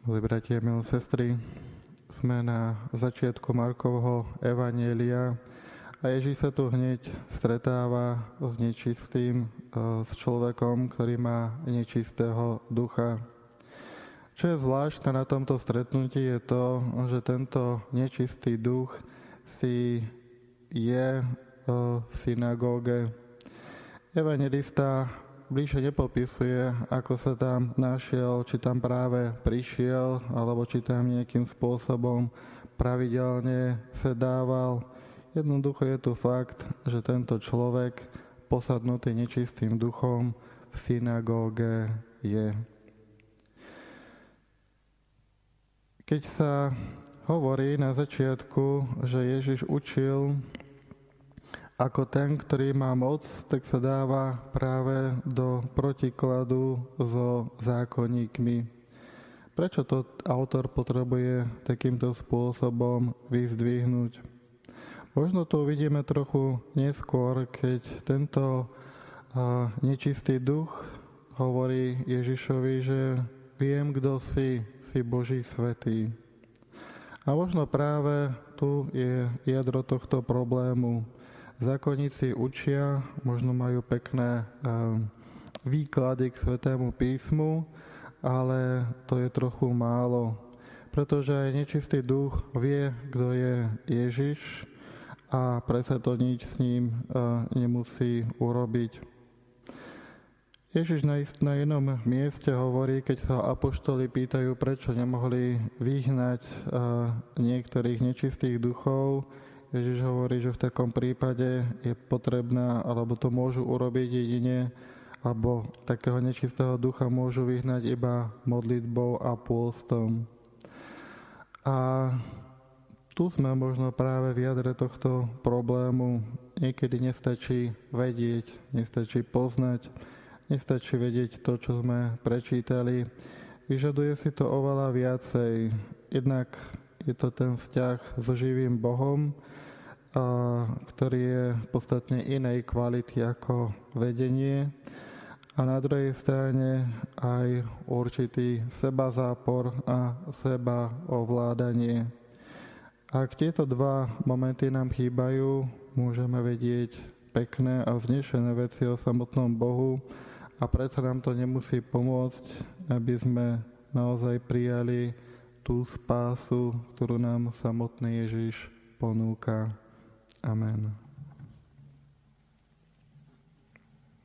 Milí bratia, milé sestry, sme na začiatku Markovho Evanielia a Ježíš sa tu hneď stretáva s nečistým, e, s človekom, ktorý má nečistého ducha. Čo je zvláštne na tomto stretnutí je to, že tento nečistý duch si je e, v synagóge. Evangelista bližšie nepopisuje, ako sa tam našiel, či tam práve prišiel, alebo či tam nejakým spôsobom pravidelne sedával. Jednoducho je tu fakt, že tento človek, posadnutý nečistým duchom, v synagóge je. Keď sa hovorí na začiatku, že Ježiš učil ako ten, ktorý má moc, tak sa dáva práve do protikladu so zákonníkmi. Prečo to autor potrebuje takýmto spôsobom vyzdvihnúť? Možno to uvidíme trochu neskôr, keď tento nečistý duch hovorí Ježišovi, že viem, kto si, si Boží svetý. A možno práve tu je jadro tohto problému Zákonníci učia, možno majú pekné ehm, výklady k Svetému písmu, ale to je trochu málo, pretože aj nečistý duch vie, kto je Ježiš a predsa to nič s ním ehm, nemusí urobiť. Ježiš na, jednom mieste hovorí, keď sa apoštoli pýtajú, prečo nemohli vyhnať ehm, niektorých nečistých duchov, Ježiš hovorí, že v takom prípade je potrebná, alebo to môžu urobiť jedine, alebo takého nečistého ducha môžu vyhnať iba modlitbou a pôstom. A tu sme možno práve v jadre tohto problému. Niekedy nestačí vedieť, nestačí poznať, nestačí vedieť to, čo sme prečítali. Vyžaduje si to oveľa viacej. Jednak je to ten vzťah so živým Bohom, ktorý je podstatne inej kvality ako vedenie a na druhej strane aj určitý seba zápor a seba ovládanie. Ak tieto dva momenty nám chýbajú, môžeme vedieť pekné a vznešené veci o samotnom Bohu a predsa nám to nemusí pomôcť, aby sme naozaj prijali tú spásu, ktorú nám samotný Ježiš ponúka. Amen.